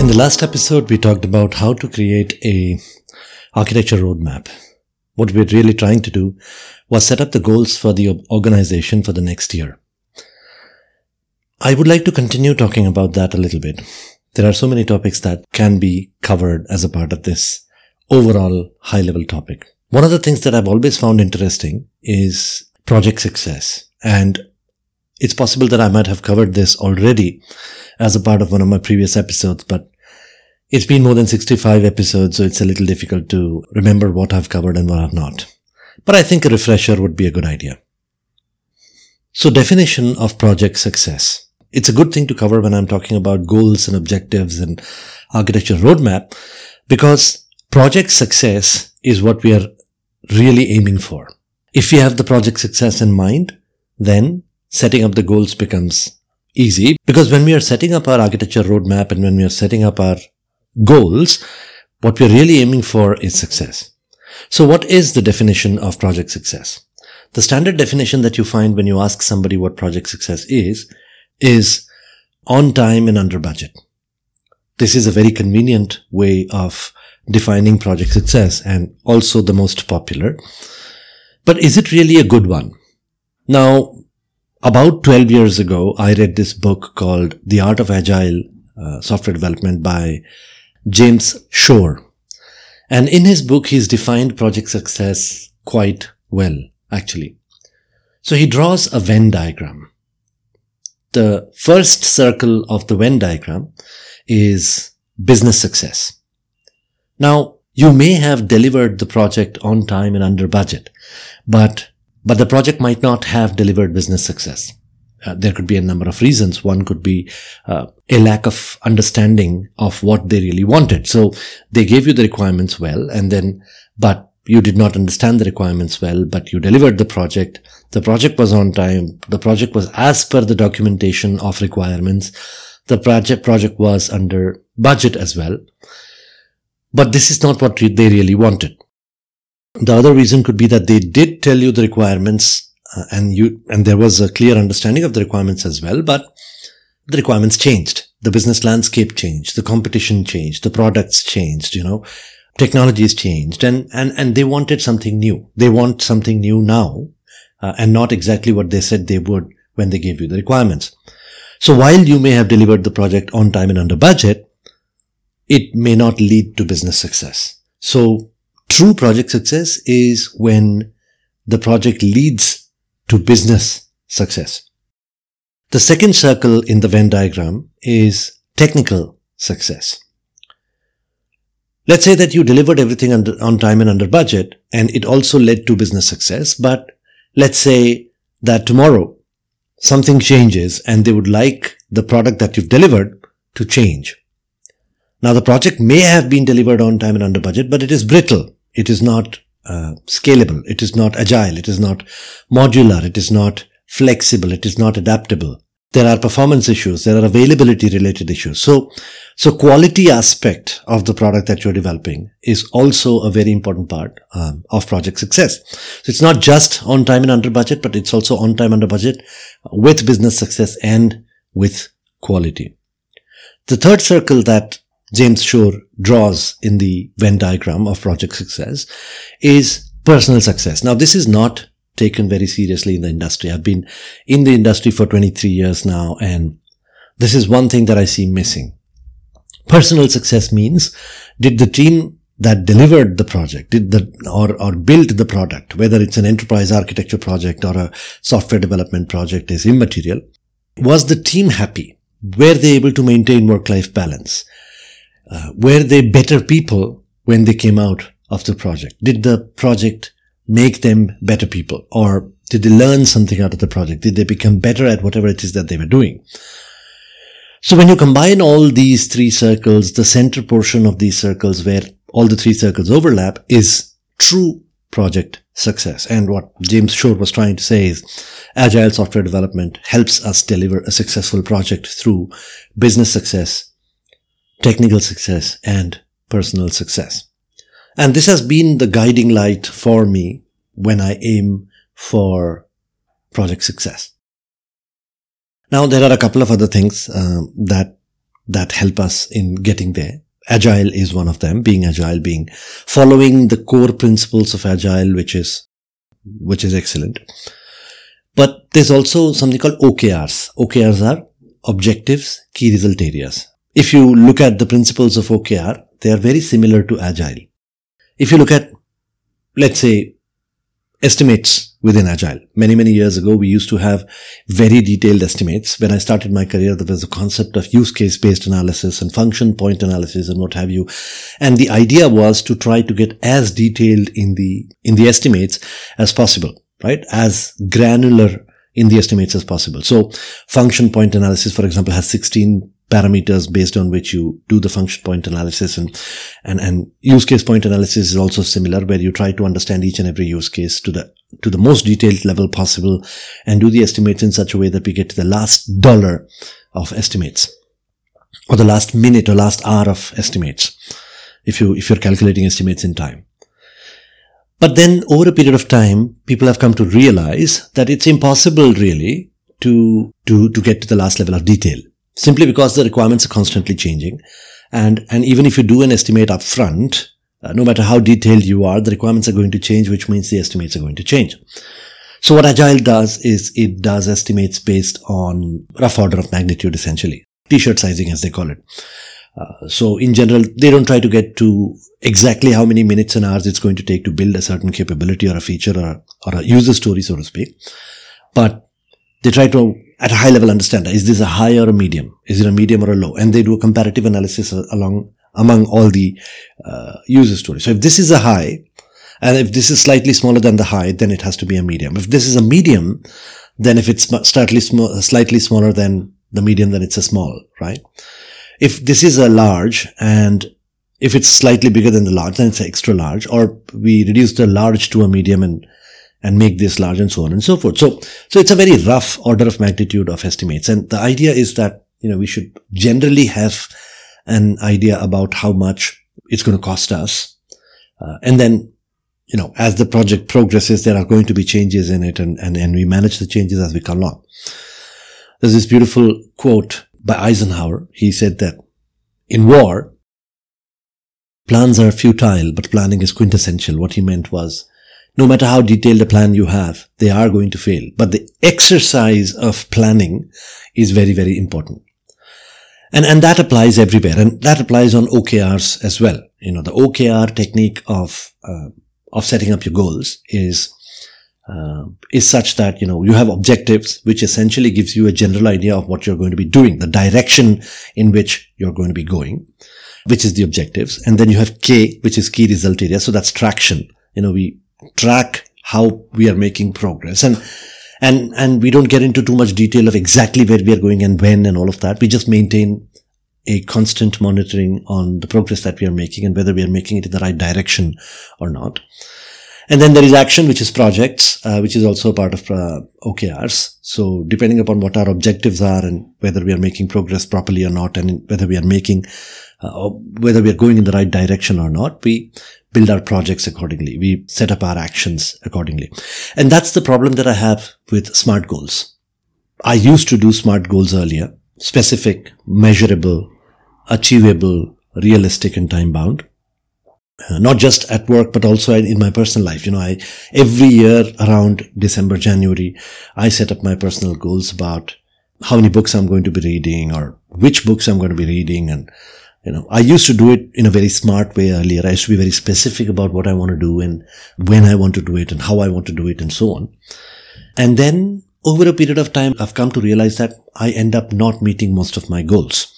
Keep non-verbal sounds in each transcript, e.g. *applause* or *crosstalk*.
In the last episode, we talked about how to create a architecture roadmap. What we're really trying to do was set up the goals for the organization for the next year. I would like to continue talking about that a little bit. There are so many topics that can be covered as a part of this overall high level topic. One of the things that I've always found interesting is project success. And it's possible that I might have covered this already as a part of one of my previous episodes, but it's been more than 65 episodes, so it's a little difficult to remember what I've covered and what I've not. But I think a refresher would be a good idea. So definition of project success. It's a good thing to cover when I'm talking about goals and objectives and architecture roadmap because project success is what we are really aiming for. If we have the project success in mind, then setting up the goals becomes easy because when we are setting up our architecture roadmap and when we are setting up our goals, what we're really aiming for is success. So what is the definition of project success? The standard definition that you find when you ask somebody what project success is, is on time and under budget. This is a very convenient way of defining project success and also the most popular. But is it really a good one? Now, about 12 years ago, I read this book called The Art of Agile uh, Software Development by James Shore. And in his book, he's defined project success quite well, actually. So he draws a Venn diagram. The first circle of the Venn diagram is business success. Now, you may have delivered the project on time and under budget, but, but the project might not have delivered business success. Uh, there could be a number of reasons. One could be uh, a lack of understanding of what they really wanted. So they gave you the requirements well, and then, but you did not understand the requirements well, but you delivered the project. The project was on time. The project was as per the documentation of requirements. The project project was under budget as well. But this is not what they really wanted. The other reason could be that they did tell you the requirements uh, and you and there was a clear understanding of the requirements as well but the requirements changed. The business landscape changed. The competition changed. The products changed you know. Technologies changed and and and they wanted something new. They want something new now uh, and not exactly what they said they would when they gave you the requirements. So while you may have delivered the project on time and under budget it may not lead to business success. So true project success is when the project leads to business success. The second circle in the Venn diagram is technical success. Let's say that you delivered everything under, on time and under budget, and it also led to business success. But let's say that tomorrow something changes and they would like the product that you've delivered to change. Now the project may have been delivered on time and under budget, but it is brittle. It is not uh, scalable. It is not agile. It is not modular. It is not flexible. It is not adaptable. There are performance issues. There are availability related issues. So, so quality aspect of the product that you're developing is also a very important part um, of project success. So it's not just on time and under budget, but it's also on time under budget with business success and with quality. The third circle that James Shore draws in the Venn diagram of project success is personal success. Now, this is not taken very seriously in the industry. I've been in the industry for 23 years now, and this is one thing that I see missing. Personal success means did the team that delivered the project, did the, or, or built the product, whether it's an enterprise architecture project or a software development project is immaterial. Was the team happy? Were they able to maintain work-life balance? Uh, were they better people when they came out of the project? Did the project make them better people? Or did they learn something out of the project? Did they become better at whatever it is that they were doing? So when you combine all these three circles, the center portion of these circles where all the three circles overlap is true project success. And what James Shore was trying to say is agile software development helps us deliver a successful project through business success, technical success, and personal success. And this has been the guiding light for me when I aim for project success. Now there are a couple of other things uh, that that help us in getting there. Agile is one of them. Being agile, being following the core principles of agile, which is which is excellent. But there's also something called OKRs. OKRs are objectives, key result areas. If you look at the principles of OKR, they are very similar to agile. If you look at, let's say, estimates within agile. Many many years ago we used to have very detailed estimates. When i started my career there was a concept of use case based analysis and function point analysis and what have you. And the idea was to try to get as detailed in the in the estimates as possible right? As granular in the estimates as possible. So function point analysis for example has 16 parameters based on which you do the function point analysis and, and, and use case point analysis is also similar where you try to understand each and every use case to the, to the most detailed level possible and do the estimates in such a way that we get to the last dollar of estimates or the last minute or last hour of estimates if you, if you're calculating estimates in time. But then over a period of time, people have come to realize that it's impossible really to, to, to get to the last level of detail simply because the requirements are constantly changing. And, and even if you do an estimate up front, uh, no matter how detailed you are, the requirements are going to change, which means the estimates are going to change. So what Agile does is it does estimates based on rough order of magnitude, essentially. T-shirt sizing, as they call it. Uh, so in general, they don't try to get to exactly how many minutes and hours it's going to take to build a certain capability or a feature or, or a user story, so to speak. But they try to at a high level understand is this a high or a medium? Is it a medium or a low? And they do a comparative analysis along among all the uh, user stories. So if this is a high and if this is slightly smaller than the high then it has to be a medium. If this is a medium then if it's slightly sm- slightly smaller than the medium then it's a small right? If this is a large and if it's slightly bigger than the large then it's extra large or we reduce the large to a medium and and make this large and so on and so forth. So, so it's a very rough order of magnitude of estimates. And the idea is that, you know, we should generally have an idea about how much it's going to cost us. Uh, and then, you know, as the project progresses, there are going to be changes in it and, and, and we manage the changes as we come along. There's this beautiful quote by Eisenhower. He said that in war, plans are futile, but planning is quintessential. What he meant was no matter how detailed a plan you have, they are going to fail. But the exercise of planning is very, very important. And, and that applies everywhere. And that applies on OKRs as well. You know, the OKR technique of, uh, of setting up your goals is, uh, is such that, you know, you have objectives, which essentially gives you a general idea of what you're going to be doing, the direction in which you're going to be going, which is the objectives. And then you have K, which is key result area. So that's traction. You know, we, track how we are making progress. And and and we don't get into too much detail of exactly where we are going and when and all of that. We just maintain a constant monitoring on the progress that we are making and whether we are making it in the right direction or not. And then there is action which is projects uh, which is also part of uh, okrs so depending upon what our objectives are and whether we are making progress properly or not and whether we are making uh, whether we are going in the right direction or not we build our projects accordingly. We set up our actions accordingly. And that's the problem that I have with SMART goals. I used to do SMART goals earlier, specific, measurable, achievable, realistic and time bound. Uh, not just at work, but also in my personal life. You know, I, every year around December, January, I set up my personal goals about how many books I'm going to be reading or which books I'm going to be reading and you know, I used to do it in a very smart way earlier. I used to be very specific about what I want to do and when I want to do it and how I want to do it and so on. And then over a period of time, I've come to realize that I end up not meeting most of my goals.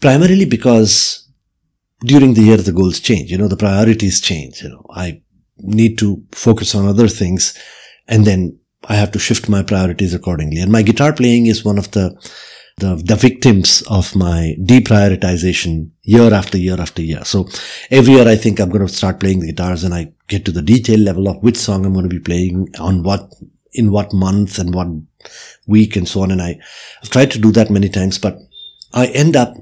Primarily because during the year, the goals change, you know, the priorities change. You know, I, need to focus on other things and then I have to shift my priorities accordingly. And my guitar playing is one of the the, the victims of my deprioritization year after year after year. So every year I think I'm going to start playing the guitars and I get to the detail level of which song I'm going to be playing on what, in what month and what week and so on. And I, I've tried to do that many times, but I end up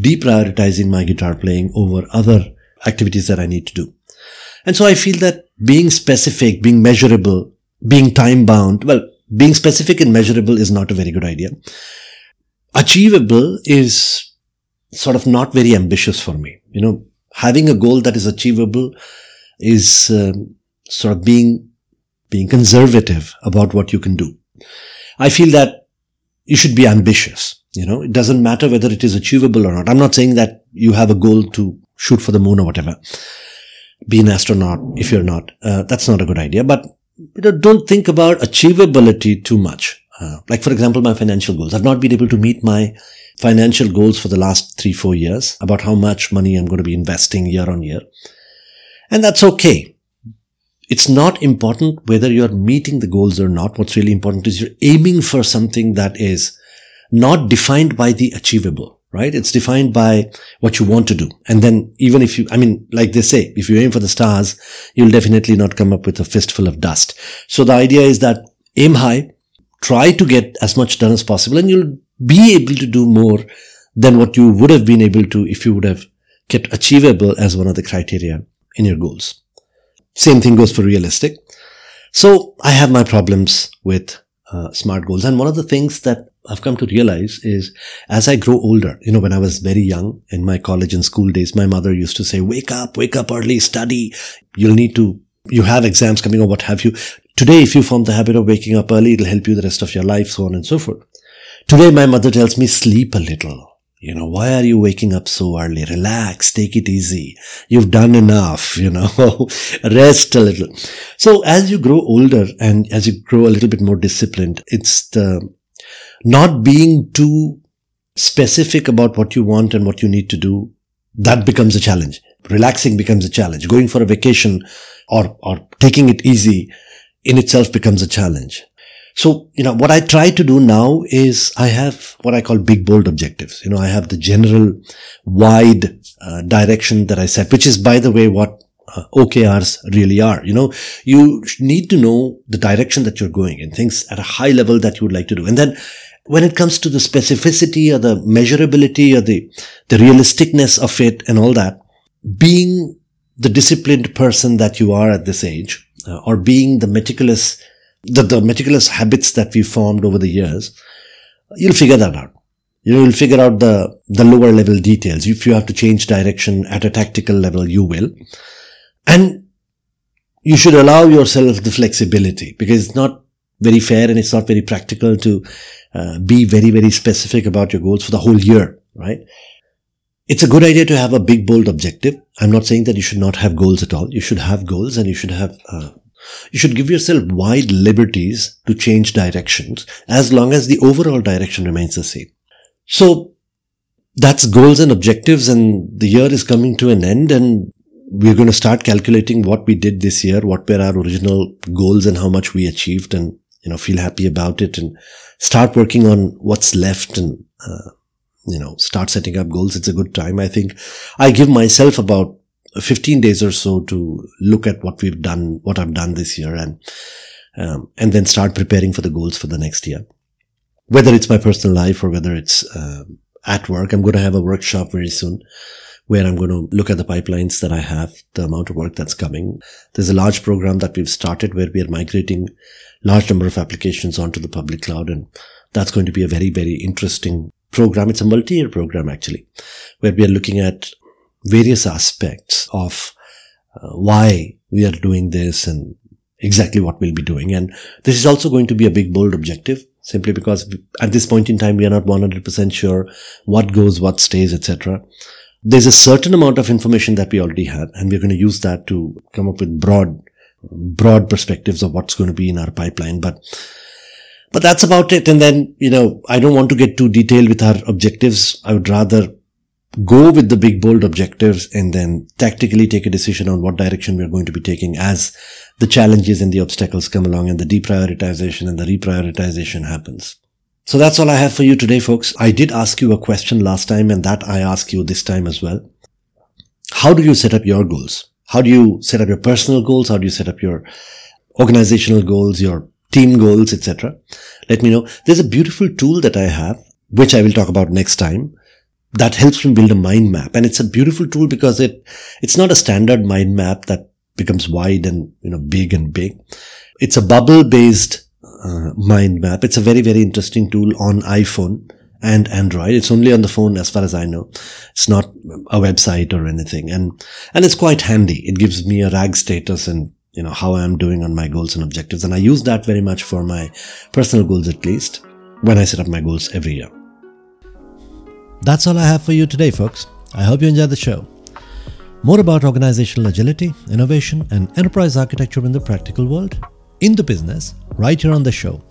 deprioritizing my guitar playing over other activities that I need to do. And so I feel that being specific, being measurable, being time bound, well, being specific and measurable is not a very good idea. Achievable is sort of not very ambitious for me. You know, having a goal that is achievable is um, sort of being, being conservative about what you can do. I feel that you should be ambitious. You know, it doesn't matter whether it is achievable or not. I'm not saying that you have a goal to shoot for the moon or whatever. Be an astronaut if you're not. Uh, that's not a good idea. But you know, don't think about achievability too much. Uh, like for example, my financial goals. I've not been able to meet my financial goals for the last three, four years about how much money I'm going to be investing year on year. And that's okay. It's not important whether you're meeting the goals or not. What's really important is you're aiming for something that is not defined by the achievable, right? It's defined by what you want to do. And then even if you, I mean, like they say, if you aim for the stars, you'll definitely not come up with a fistful of dust. So the idea is that aim high, try to get as much done as possible and you'll be able to do more than what you would have been able to if you would have kept achievable as one of the criteria in your goals. Same thing goes for realistic. So I have my problems with uh, smart goals. And one of the things that I've come to realize is as I grow older, you know, when I was very young in my college and school days, my mother used to say, wake up, wake up early, study. You'll need to, you have exams coming or what have you. Today, if you form the habit of waking up early, it'll help you the rest of your life, so on and so forth. Today, my mother tells me sleep a little. You know, why are you waking up so early? Relax, take it easy. You've done enough, you know, *laughs* rest a little. So as you grow older and as you grow a little bit more disciplined, it's the not being too specific about what you want and what you need to do. That becomes a challenge. Relaxing becomes a challenge. Going for a vacation or, or taking it easy in itself becomes a challenge. So, you know, what I try to do now is I have what I call big, bold objectives. You know, I have the general wide uh, direction that I set, which is, by the way, what uh, OKRs really are. You know, you need to know the direction that you're going and things at a high level that you would like to do. And then when it comes to the specificity or the measurability or the, the realisticness of it and all that, being the disciplined person that you are at this age, uh, or being the meticulous, the, the meticulous habits that we formed over the years, you'll figure that out. You know, you'll figure out the, the lower level details. If you have to change direction at a tactical level, you will. And you should allow yourself the flexibility because it's not very fair and it's not very practical to uh, be very, very specific about your goals for the whole year, right? It's a good idea to have a big, bold objective. I'm not saying that you should not have goals at all. You should have goals and you should have, uh, you should give yourself wide liberties to change directions as long as the overall direction remains the same. So that's goals and objectives and the year is coming to an end and we're going to start calculating what we did this year, what were our original goals and how much we achieved and, you know, feel happy about it and start working on what's left and, uh, you know, start setting up goals. It's a good time. I think I give myself about 15 days or so to look at what we've done, what I've done this year and, um, and then start preparing for the goals for the next year. Whether it's my personal life or whether it's, uh, at work, I'm going to have a workshop very soon where I'm going to look at the pipelines that I have, the amount of work that's coming. There's a large program that we've started where we are migrating large number of applications onto the public cloud. And that's going to be a very, very interesting program. It's a multi-year program actually, where we are looking at various aspects of uh, why we are doing this and exactly what we'll be doing. And this is also going to be a big, bold objective simply because at this point in time, we are not 100% sure what goes, what stays, etc. There's a certain amount of information that we already have, and we're going to use that to come up with broad, broad perspectives of what's going to be in our pipeline. But but that's about it. And then, you know, I don't want to get too detailed with our objectives. I would rather go with the big bold objectives and then tactically take a decision on what direction we're going to be taking as the challenges and the obstacles come along and the deprioritization and the reprioritization happens. So that's all I have for you today, folks. I did ask you a question last time and that I ask you this time as well. How do you set up your goals? How do you set up your personal goals? How do you set up your organizational goals, your team goals, etc.? Let me know. There's a beautiful tool that I have, which I will talk about next time that helps me build a mind map. And it's a beautiful tool because it, it's not a standard mind map that becomes wide and, you know, big and big. It's a bubble based uh, mind map. It's a very, very interesting tool on iPhone and Android. It's only on the phone as far as I know. It's not a website or anything. And, and it's quite handy. It gives me a rag status and, you know, how I'm doing on my goals and objectives. And I use that very much for my personal goals, at least when I set up my goals every year. That's all I have for you today, folks. I hope you enjoyed the show. More about organizational agility, innovation, and enterprise architecture in the practical world, in the business, right here on the show.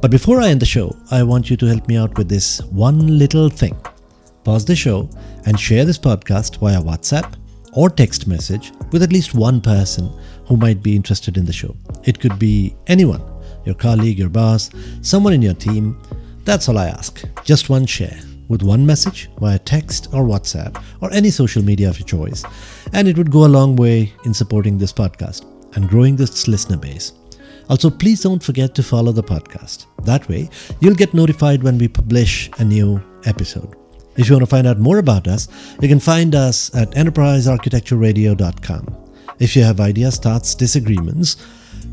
But before I end the show, I want you to help me out with this one little thing. Pause the show and share this podcast via WhatsApp or text message with at least one person who might be interested in the show. It could be anyone your colleague, your boss, someone in your team. That's all I ask. Just one share with one message via text or WhatsApp or any social media of your choice, and it would go a long way in supporting this podcast and growing this listener base. Also, please don't forget to follow the podcast. That way, you'll get notified when we publish a new episode. If you want to find out more about us, you can find us at enterprisearchitectureradio.com. If you have ideas, thoughts, disagreements,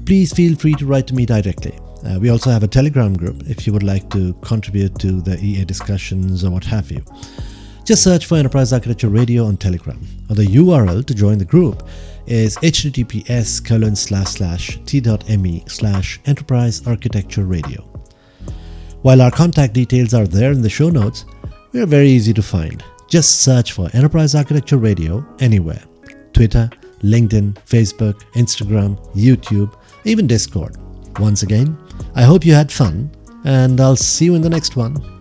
please feel free to write to me directly. Uh, we also have a Telegram group if you would like to contribute to the EA discussions or what have you. Just search for Enterprise Architecture Radio on Telegram. Or the URL to join the group is https colon slash slash t.me slash enterprise architecture radio. While our contact details are there in the show notes, we are very easy to find. Just search for Enterprise Architecture Radio anywhere Twitter, LinkedIn, Facebook, Instagram, YouTube, even Discord. Once again, I hope you had fun, and I'll see you in the next one.